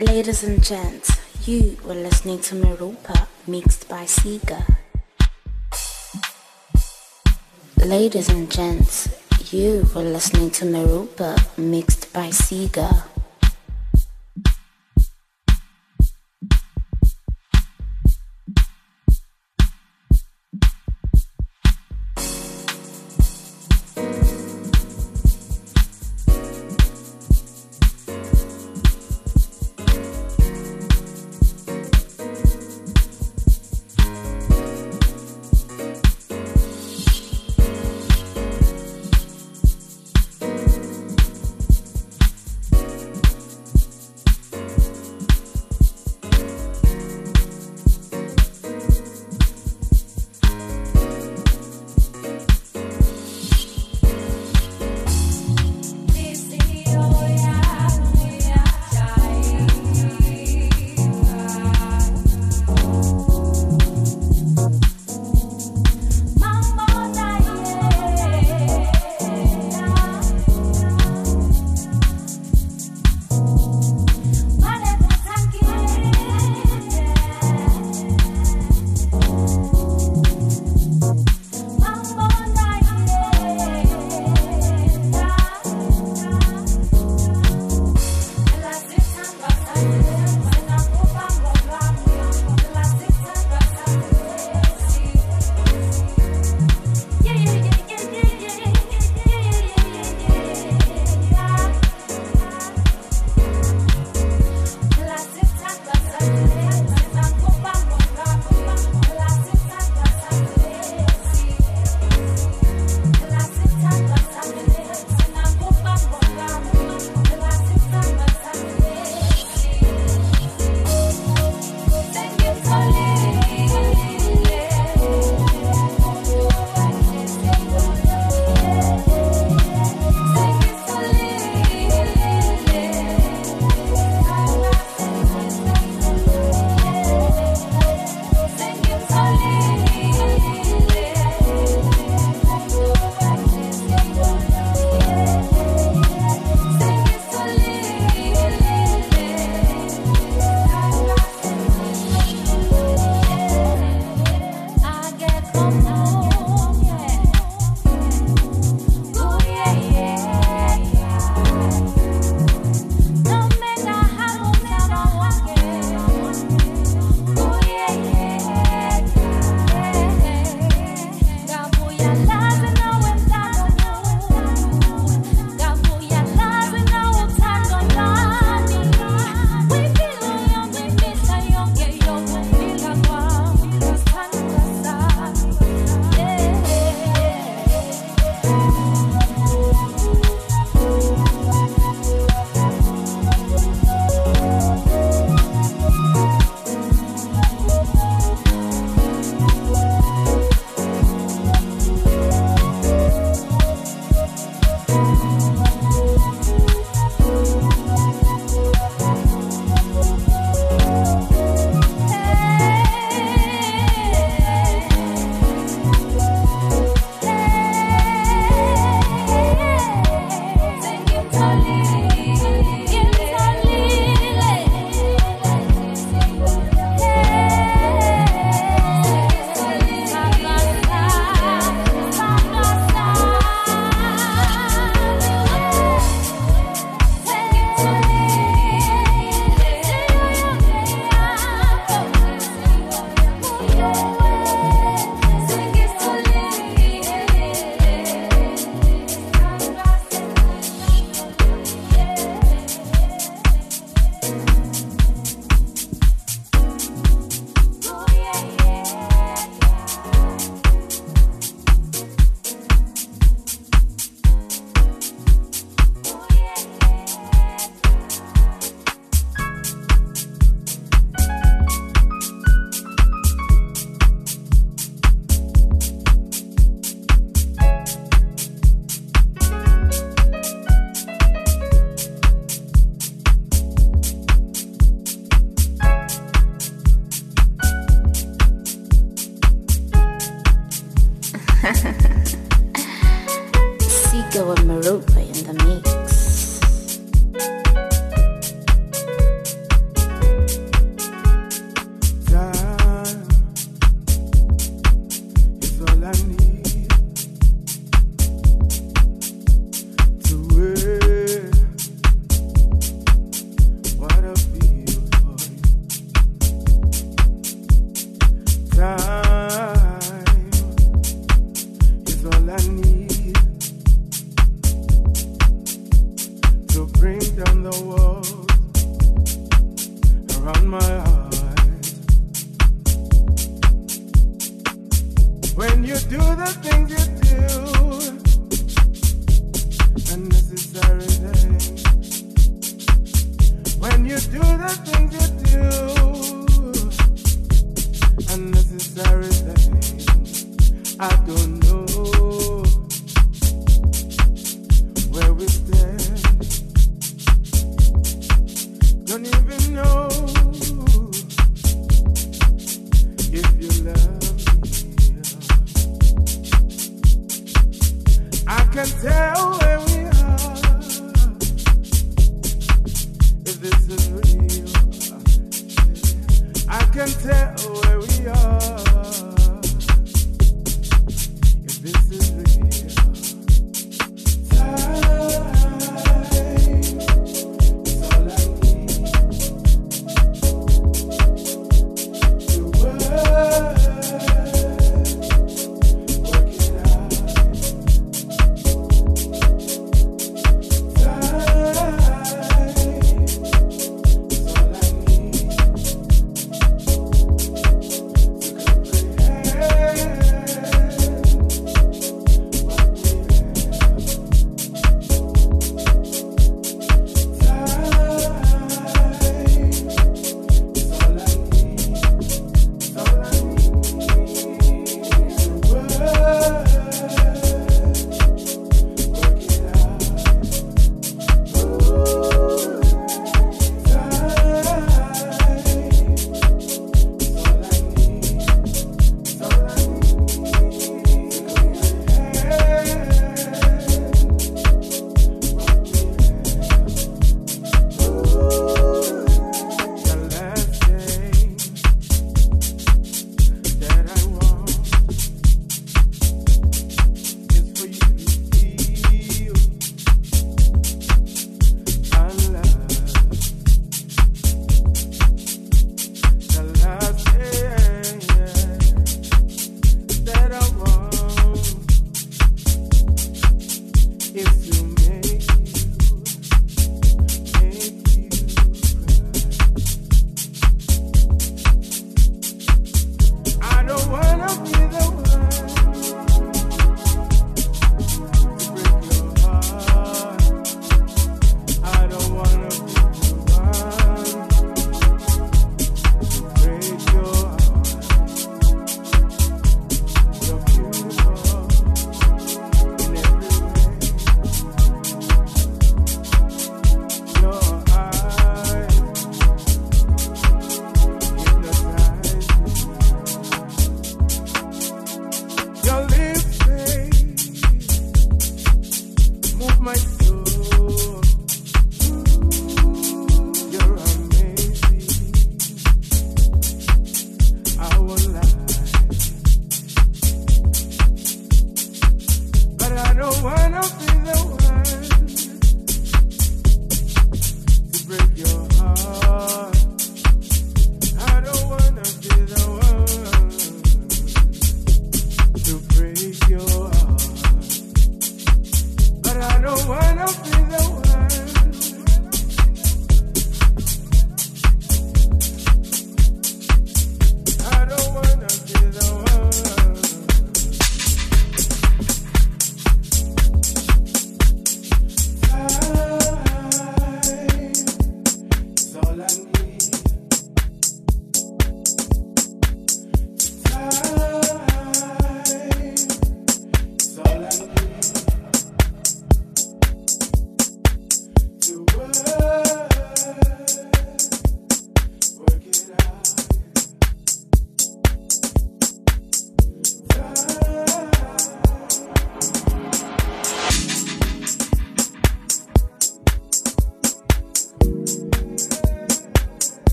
Ladies and gents, you were listening to Meropa mixed by Ceega. Ladies and gents, you were listening to Meropa mixed by Ceega. do the things you do.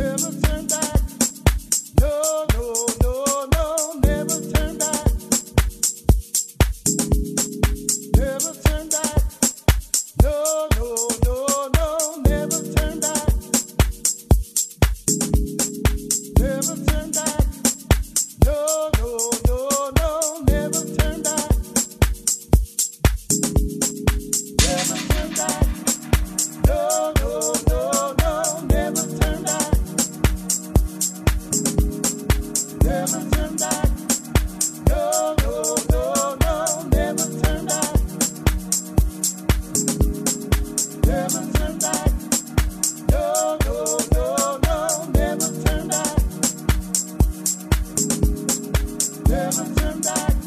ever turned back? Sometimes back.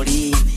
morir.